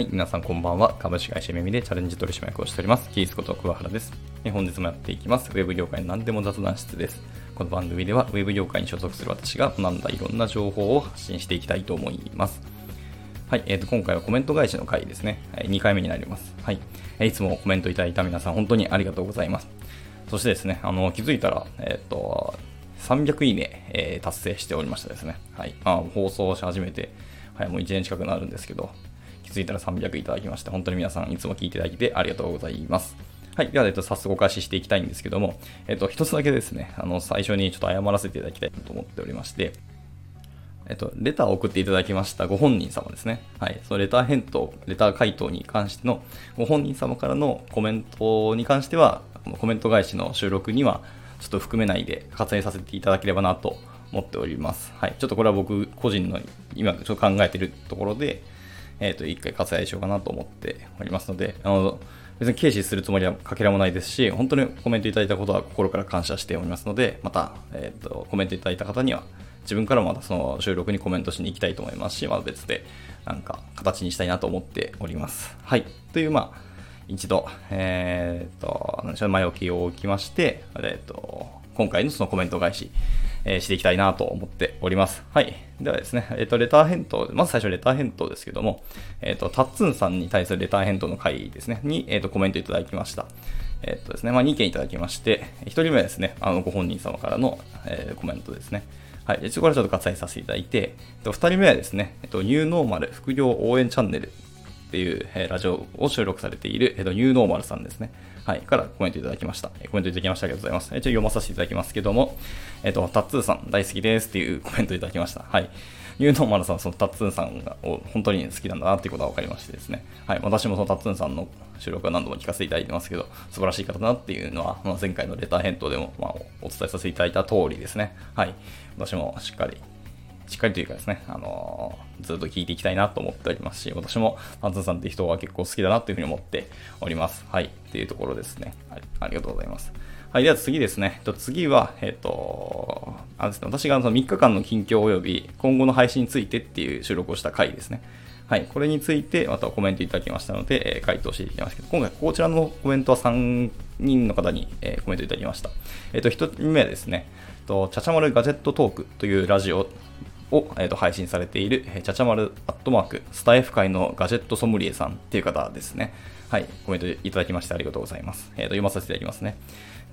はい、皆さんこんばんは。株式会社めみでチャレンジ取締役をしております。キースこと桑原です。本日もやっていきます。ウェブ業界の何でも雑談室です。この番組では、ウェブ業界に所属する私が学んだいろんな情報を発信していきたいと思います。はい、えー、と今回はコメント返しの回ですね。2回目になります。はい。いつもコメントいただいた皆さん、本当にありがとうございます。そしてですね、あの気づいたら、えっ、ー、と、300いいね、えー、達成しておりましたですね。はい。まあ、放送し始めて、はい、もう1年近くなるんですけど、気づいたら300いただきまして、本当に皆さんいつも聞いていただいてありがとうございます。はい。では、えっと、早速お返ししていきたいんですけども、えっと、一つだけですね、あの、最初にちょっと謝らせていただきたいと思っておりまして、えっと、レターを送っていただきましたご本人様ですね。はい。そのレター返答、レター回答に関してのご本人様からのコメントに関しては、コメント返しの収録にはちょっと含めないで活用させていただければなと思っております。はい。ちょっとこれは僕個人の今ちょっと考えているところで、えっ、ー、と、一回割愛しようかなと思っておりますので、あの、別に軽視するつもりはかけらもないですし、本当にコメントいただいたことは心から感謝しておりますので、また、えっ、ー、と、コメントいただいた方には、自分からもまたその収録にコメントしに行きたいと思いますし、また別で、なんか、形にしたいなと思っております。はい。という、まあ、一度、えっ、ー、と、前置きを置きまして、えっ、と、今回のそのコメント返し、え、していきたいなと思っております。はい。ではですね、えっ、ー、と、レター返答、まず最初レター返答ですけども、えっ、ー、と、タッツンさんに対するレター返答の回ですね、に、えっ、と、コメントいただきました。えっとですね、まあ、2件いただきまして、1人目はですね、あの、ご本人様からの、えコメントですね。はい。一応これちょっと割愛させていただいて、えっと、2人目はですね、えっと、ニューノーマル副業応援チャンネルっていう、えラジオを収録されている、えっと、ニューノーマルさんですね。はい、からコメントいただきました。コメントいただきましたありがとうございます。一応読まさせていただきますけども、えっ、と、タッツーさん大好きですっていう コメントいただきました。はい。ユーノーマルさん、そのタッツンさんが本当に好きなんだなっていうことが分かりましてですね。はい。私もそのタッツンさんの収録は何度も聞かせていただいてますけど、素晴らしい方だなっていうのは、まあ、前回のレター返答でも、まあ、お伝えさせていただいた通りですね。はい。私もしっかりしっかりというかですね、あのー、ずっと聞いていきたいなと思っておりますし、私もパンツンさんって人は結構好きだなというふうに思っております。はい。っていうところですね。はい。ありがとうございます。はい。では次ですね。次は、えっ、ー、と、あですね、私がその3日間の近況及び今後の配信についてっていう収録をした回ですね。はい。これについてまたコメントいただきましたので、えー、回答していきますけど、今回こちらのコメントは3人の方に、えー、コメントいただきました。えっ、ー、と、1人目はですね、と、ちゃちゃまるガジェットトークというラジオを、えー、と配信されている、えー、ちゃちゃまるアットマーク、スタイフ界のガジェットソムリエさんっていう方ですね。はい、コメントいただきましてありがとうございます。えー、と読ませていただきますね。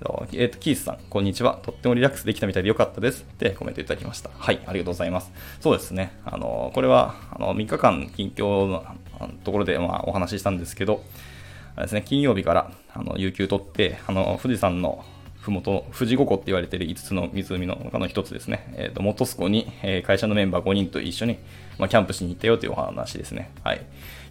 えー、とキースさん、こんにちは。とってもリラックスできたみたいでよかったです。ってコメントいただきました。はい、ありがとうございます。そうですね。あのこれはあの3日間近況のところで、まあ、お話ししたんですけど、あれですね、金曜日からあの有給取って、あの富士山のふもと、富士五湖って言われている5つの湖の中の1つですね、えーと、元栖湖に、えー、会社のメンバー5人と一緒に、まあ、キャンプしに行ったよというお話ですね。はい。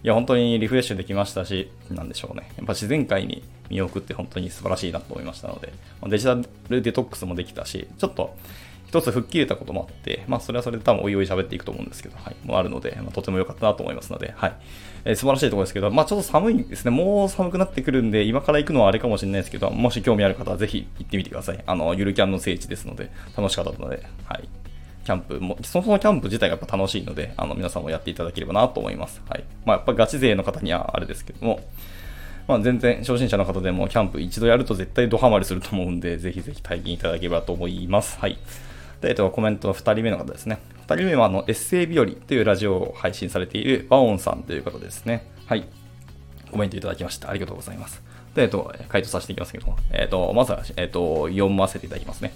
いや、本当にリフレッシュできましたし、なんでしょうね。やっぱ自然界に身を置くって本当に素晴らしいなと思いましたので、デジタルデトックスもできたし、ちょっと一つ吹っ切れたこともあって、まあ、それはそれで多分おいおい喋っていくと思うんですけど、はい、もあるので、まあ、とても良かったなと思いますので、はい。えー、素晴らしいところですけど、まあ、ちょっと寒いですね。もう寒くなってくるんで、今から行くのはあれかもしれないですけど、もし興味ある方はぜひ行ってみてください。あの、ゆるキャンの聖地ですので、楽しかったので、はい。キャンプも、そもそもキャンプ自体がやっぱ楽しいので、あの、皆さんもやっていただければなと思います。はい。まあ、やっぱガチ勢の方にはあれですけども、まあ、全然初心者の方でもキャンプ一度やると絶対ドハマりすると思うんで、ぜひぜひ体験いただければと思います。はい。で、えっと、コメントの2人目の方ですね。2人目は、あの、エッセイ日和というラジオを配信されているバオンさんという方ですね。はい。コメントいただきました。ありがとうございます。で、えっと、回答させていきますけども、えっと、まずは、えっと、読ませていただきますね。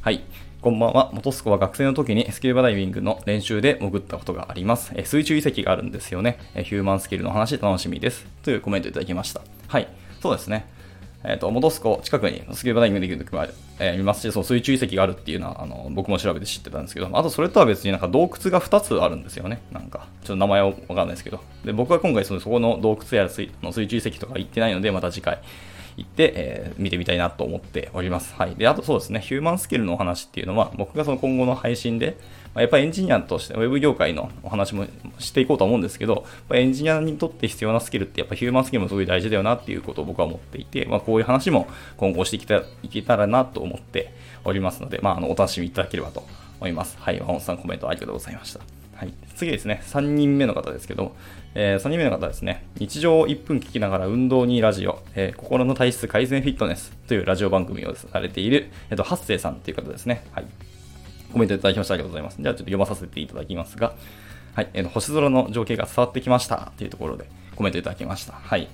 はい。こんばんは。元栖湖は学生の時にスキューバダイビングの練習で潜ったことがあります。え水中遺跡があるんですよね。えヒューマンスキルの話楽しみです。というコメントいただきました。はい。そうですね。えっ、ー、と、元栖湖近くにスキューバダイビングできる時もある、えー、見ますし、その水中遺跡があるっていうのは、あの、僕も調べて知ってたんですけど、あとそれとは別になんか洞窟が2つあるんですよね。なんか、ちょっと名前はわかんないですけど。で、僕は今回そのそこの洞窟や水の水中遺跡とか行ってないので、また次回行って、えー、見てみたいなと思っております。はい。で、あとそうですね、ヒューマンスキルのお話っていうのは、僕がその今後の配信で、まやっぱりエンジニアとして、ウェブ業界のお話もしていこうと思うんですけど、まエンジニアにとって必要なスキルって、やっぱヒューマンスキルもすごい大事だよなっていうことを僕は思っていて、まあ、こういう話も今後していけたいけたらなと思っておりますので、まあ、あのお楽しみいただければと思います。はい、和本さんコメントありがとうございました。はい。次ですね、3人目の方ですけど、えー、3人目の方ですね、日常を1分聞きながら運動にラジオ、えー、心の体質改善フィットネスというラジオ番組をされている、えっ、ー、と、八世さんという方ですね。はい。コメントいただきましてありがとうございます。じゃあちょっと読まさせていただきますが、はい。えー、星空の情景が伝わってきましたというところでコメントいただきました。はい。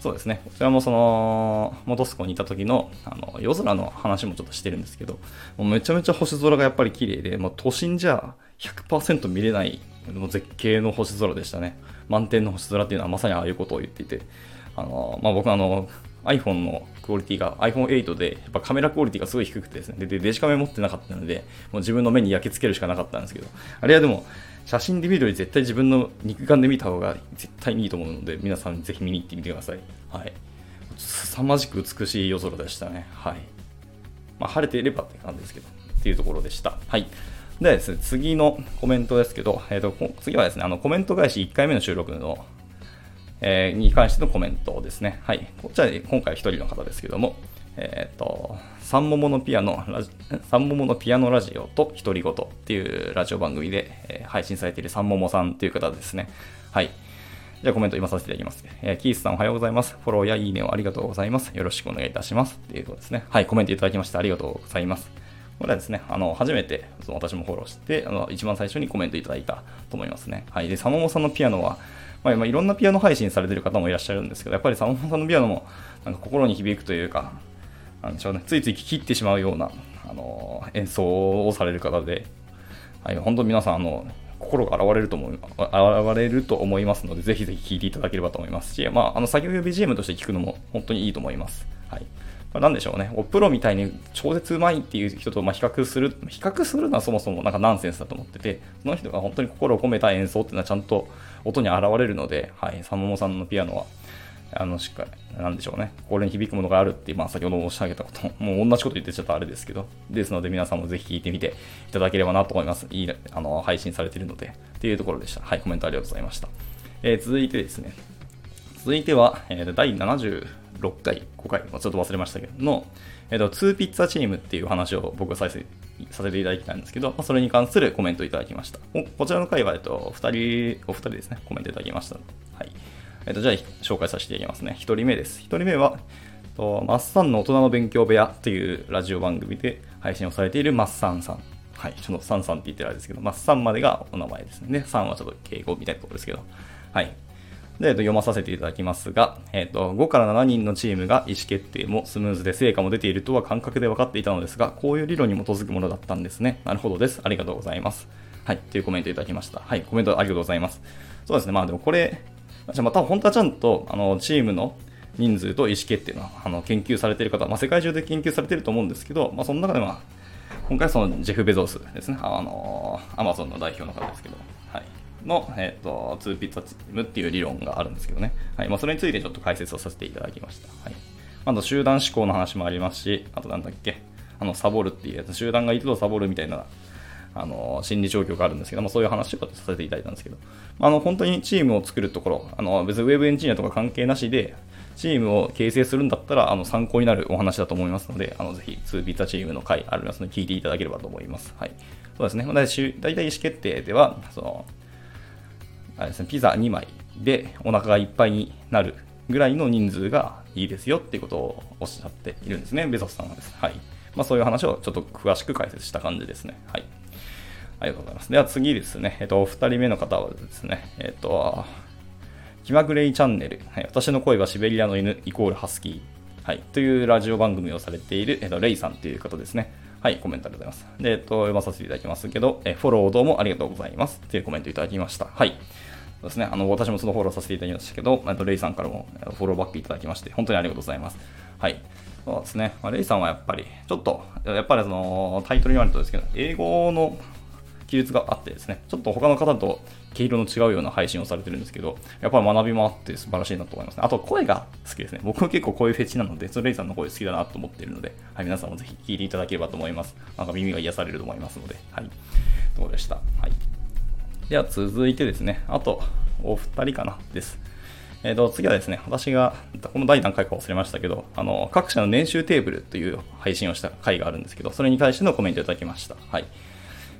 そうですね。こちらもその、元栖湖にいた時の、あの、夜空の話もちょっとしてるんですけど、もうめちゃめちゃ星空がやっぱり綺麗で、もう都心じゃ100%見れない絶景の星空でしたね。満天の星空っていうのはまさにああいうことを言っていて、あの、まあ、僕あの、iPhone のクオリティが iPhone8 で、やっぱカメラクオリティがすごい低くてですね、で、デジカメ持ってなかったので、もう自分の目に焼き付けるしかなかったんですけど、あれはでも、写真で見るより絶対自分の肉眼で見た方が絶対にいいと思うので、皆さんぜひ見に行ってみてください。はい。凄まじく美しい夜空でしたね。はい。まあ、晴れていればって感じですけど、っていうところでした。はい。でですね、次のコメントですけど、えーと、次はですね、あのコメント返し1回目の収録の、えー、に関してのコメントですね。はい。こちら今回1人の方ですけども、えっ、ー、と、三桃のピアノラジ、三桃のピアノラジオと独り言っていうラジオ番組で、えー、配信されている三桃さんという方ですね。はい。じゃあコメント今させていただきます。えー、キースさんおはようございます。フォローやいいねをありがとうございます。よろしくお願いいたします。っていうことですね。はい、コメントいただきましてありがとうございます。これはですね、あの、初めて、その私もフォローして、あの、一番最初にコメントいただいたと思いますね。はい。で、サモモさんのピアノは、まあ、まあ、いろんなピアノ配信されてる方もいらっしゃるんですけど、やっぱりサモモさんのピアノも、なんか心に響くというか、なんでしょうね、ついつい聴き入ってしまうような、あの、演奏をされる方で、はい、本当皆さん、あの、心が現れると思い、現れると思いますので、ぜひぜひ聴いていただければと思いますし、まあ、あの、作業用 BGM として聴くのも本当にいいと思います。はい。なんでしょうね、プロみたいに超絶うまいっていう人とま比較する、比較するのはそもそもなんかナンセンスだと思ってて、その人が本当に心を込めた演奏っていうのはちゃんと音に現れるので、はい、サモモさんのピアノは、あの、しっかり、なんでしょうね、心に響くものがあるって、まあ先ほど申し上げたこと、もう同じこと言ってちょっとあれですけど、ですので皆さんもぜひ聞いてみていただければなと思います。いい、あの、配信されているので、っていうところでした。はい、コメントありがとうございました。えー、続いてですね、続いては、えー、第70 6回、5回、ちょっと忘れましたけど、の、えっ、と、2ピッツァチームっていう話を僕はさせさせていただきたいんですけど、まあ、それに関するコメントいただきました。こちらの回は、えっと、2人、お二人ですね、コメントいただきました。はい。えっと、じゃあ、紹介させていただきますね。1人目です。1人目は、とマッサンの大人の勉強部屋っていうラジオ番組で配信をされているマッサンさん。はい、ちょっとサンさんって言ってるあれですけど、マッサンまでがお名前ですね。で、サンはちょっと敬語みたいなところですけど、はい。で、えっと、読まさせていただきますが、えっと、5から7人のチームが意思決定もスムーズで成果も出ているとは感覚で分かっていたのですが、こういう理論に基づくものだったんですね。なるほどです。ありがとうございます。はい。というコメントいただきました。はい。コメントありがとうございます。そうですね。まあでもこれ、まあ、多分本当はちゃんと、あの、チームの人数と意思決定のあの研究されている方、まあ、世界中で研究されていると思うんですけど、まあ、その中では、今回そのジェフ・ベゾスですね、あの、アマゾンの代表の方ですけど、はい。の、え、ー、と、2ピッツァチームっていう理論があるんですけどね。はい。まあ、それについてちょっと解説をさせていただきました。はい。あと、集団思考の話もありますし、あとなんだっけ、あの、サボるっていうやつ、集団がいるとサボるみたいな、あの、心理状況があるんですけども、そういう話をさせていただいたんですけど、あの、本当にチームを作るところ、あの、別にウェブエンジニアとか関係なしで、チームを形成するんだったら、あの、参考になるお話だと思いますので、あの、ぜひ、2ピッツァチームの回ありますので、聞いていただければと思います。はい。そうですね。大体意思決定では、その、あれですね、ピザ2枚でお腹がいっぱいになるぐらいの人数がいいですよっていうことをおっしゃっているんですね、ベゾスさんはですね。はい。まあ、そういう話をちょっと詳しく解説した感じですね。はい。ありがとうございます。では次ですね、えっと、お二人目の方はですね、えっと、気まぐれいチャンネル、はい、私の声はシベリアの犬イコールハスキー、はい、というラジオ番組をされている、えっと、レイさんという方ですね。はい、コメントありがとうございます。で、えっと、読まさせていただきますけど、えフォローどうもありがとうございます。というコメントいただきました。はい。そうですね。あの、私もそのフォローさせていただきましたけど、とレイさんからもフォローバックいただきまして、本当にありがとうございます。はい。そうですね。まあ、レイさんはやっぱり、ちょっと、やっぱりその、タイトルにあるとですけど、英語の記述があってですね、ちょっと他の方と毛色の違うような配信をされてるんですけど、やっぱり学びもあって素晴らしいなと思いますね。あと声が好きですね。僕も結構こういうフェチなので、それレイさんの声好きだなと思っているので、はい、皆さんもぜひ聞いていただければと思います。なんか耳が癒されると思いますので、はい。どうでした？はい。では続いてですね、あと、お二人かな？です。えっ、ー、と、次はですね、私が、この第何回か忘れましたけど、あの、各社の年収テーブルという配信をした回があるんですけど、それに対してのコメントいただきました。はい。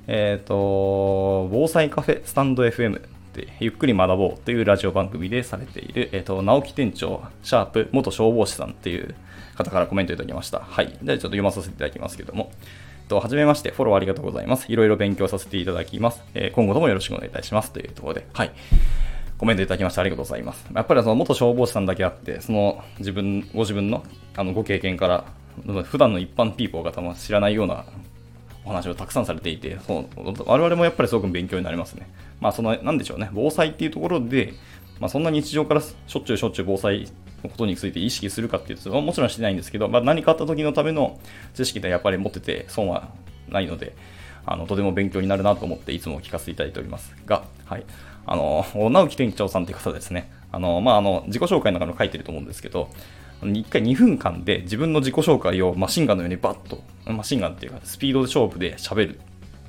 えっ、と、防災カフェスタンド FM でゆっくり学ぼうというラジオ番組でされている、えっ、と、直木店長、シャープ元消防士さんっていう方からコメントいただきました。はい。ではちょっと読まさせていただきますけども、と、はじめまして、フォローありがとうございます。いろいろ勉強させていただきます。え、今後ともよろしくお願いいたします。というところで、はい。コメントいただきましてありがとうございます。やっぱりその元消防士さんだけあって、その自分、ご自分のあのご経験から、普段の一般ピーポーが多分知らないようなお話をたくさんされていて、その我々もやっぱりすごく勉強になりますね。まあ、その、なんでしょうね、防災っていうところで、まあ、そんな日常からしょっちゅうしょっちゅう防災ことについて意識するかっていうと、もちろんしてないんですけど、まあ、何かあった時のための知識でやっぱり持ってて損はないので、あのとても勉強になるなと思っていつも聞かせていただいておりますが、はい。あの、直木店長さんという方ですね、あの、まあ、あの、自己紹介の中に書いてると思うんですけど、1回2分間で自分の自己紹介をマシンガンのようにバッと、マシンガンっていうかスピード勝負で喋る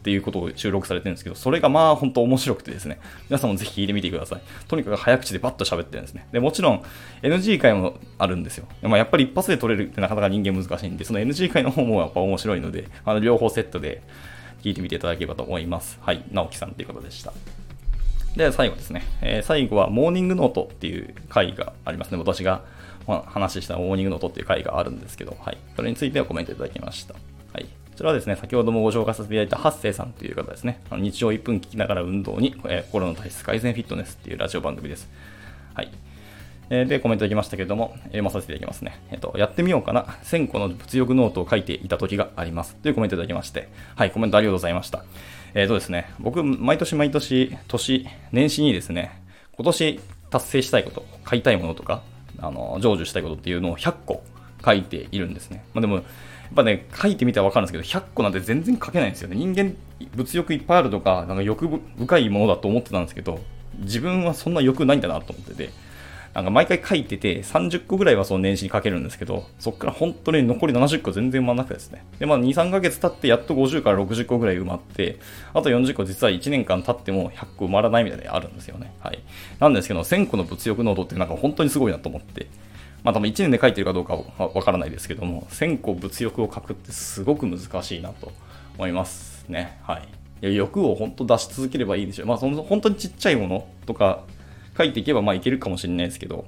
っていうことを収録されてるんですけど、それがまあ本当面白くてですね、皆さんもぜひ聞いてみてください。とにかく早口でバッと喋ってるんですね。で、もちろん NG 回もあるんですよ。まあ、やっぱり一発で撮れるってなかなか人間難しいんで、その NG 回の方もやっぱ面白いので、あの両方セットで聞いてみていただければと思います。はい、直樹さんということでした。で、最後ですね。えー、最後はモーニングノートっていう回がありますね。私が話したモーニングノートっていう回があるんですけど、はい。それについてはコメントいただきました。はい。ちらはですね、先ほどもご紹介させていただいた八世さんという方ですね。あの日常1分聞きながら運動に、えー、心の体質改善フィットネスっていうラジオ番組です。はい。えー、で、コメントいきましたけれども、読ませていただきますね。えっ、ー、と、やってみようかな。1000個の物欲ノートを書いていた時があります。というコメントいただきまして、はい、コメントありがとうございました。えっ、ー、とですね、僕、毎年毎年、年、年始にですね、今年達成したいこと、買いたいものとか、あの、成就したいことっていうのを100個書いているんですね。まあでも、ぱね、書いてみたらわかるんですけど、100個なんて全然書けないんですよね。人間、物欲いっぱいあるとか、なんか欲深いものだと思ってたんですけど、自分はそんな欲ないんだなと思ってて、なんか毎回書いてて、30個ぐらいはその年始に書けるんですけど、そっから本当に残り70個全然埋まんなくてですね。で、まあ2、3ヶ月経ってやっと50から60個ぐらい埋まって、あと40個実は1年間経っても100個埋まらないみたいなのあるんですよね。はい。なんですけど、1000個の物欲濃度ってなんか本当にすごいなと思って、まあ多分1年で書いてるかどうかはわからないですけども、1000個物欲を書くってすごく難しいなと思いますね。はい。いや欲を本当出し続ければいいでしょう。まあその本当にちっちゃいものとか書いていけばまあいけるかもしれないですけど、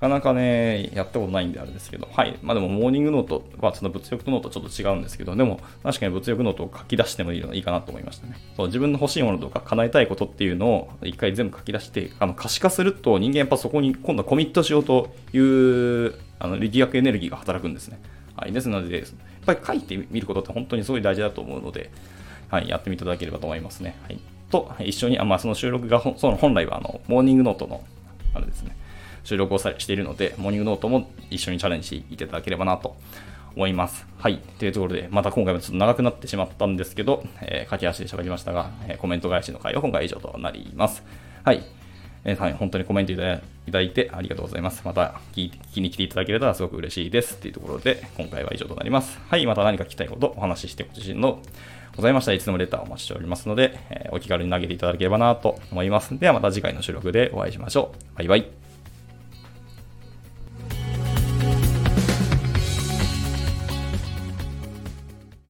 なかなかね、やったことないんであれですけど、はい。まあでも、モーニングノートは、その物欲ノートちょっと違うんですけど、でも、確かに物欲ノートを書き出してもいいのいいかなと思いましたね。そう、自分の欲しいものとか叶えたいことっていうのを一回全部書き出して、あの、可視化すると人間やっぱそこに今度はコミットしようという、あの、力学エネルギーが働くんですね。はい。ですので、やっぱり書いてみることって本当にすごい大事だと思うので、はい。やってみていただければと思いますね。はい。と、一緒に、あまあ、その収録が、その本来は、あの、モーニングノートの、あれですね、収録をしているので、モーニングノートも一緒にチャレンジしていただければなと思います。はい。というところで、また今回もちょっと長くなってしまったんですけど、えー、駆け足で喋りましたが、えー、コメント返しの回は今回以上となります。はい。えー、はい、本当にコメントいただいてありがとうございます。また聞きに来ていただければすごく嬉しいです。というところで、今回は以上となります。はい、また何か聞きたいことお話ししてほしいのございましたらいつでもレターをお待ちしておりますので、えー、お気軽に投げていただければなと思います。ではまた次回の収録でお会いしましょう。バイバイ。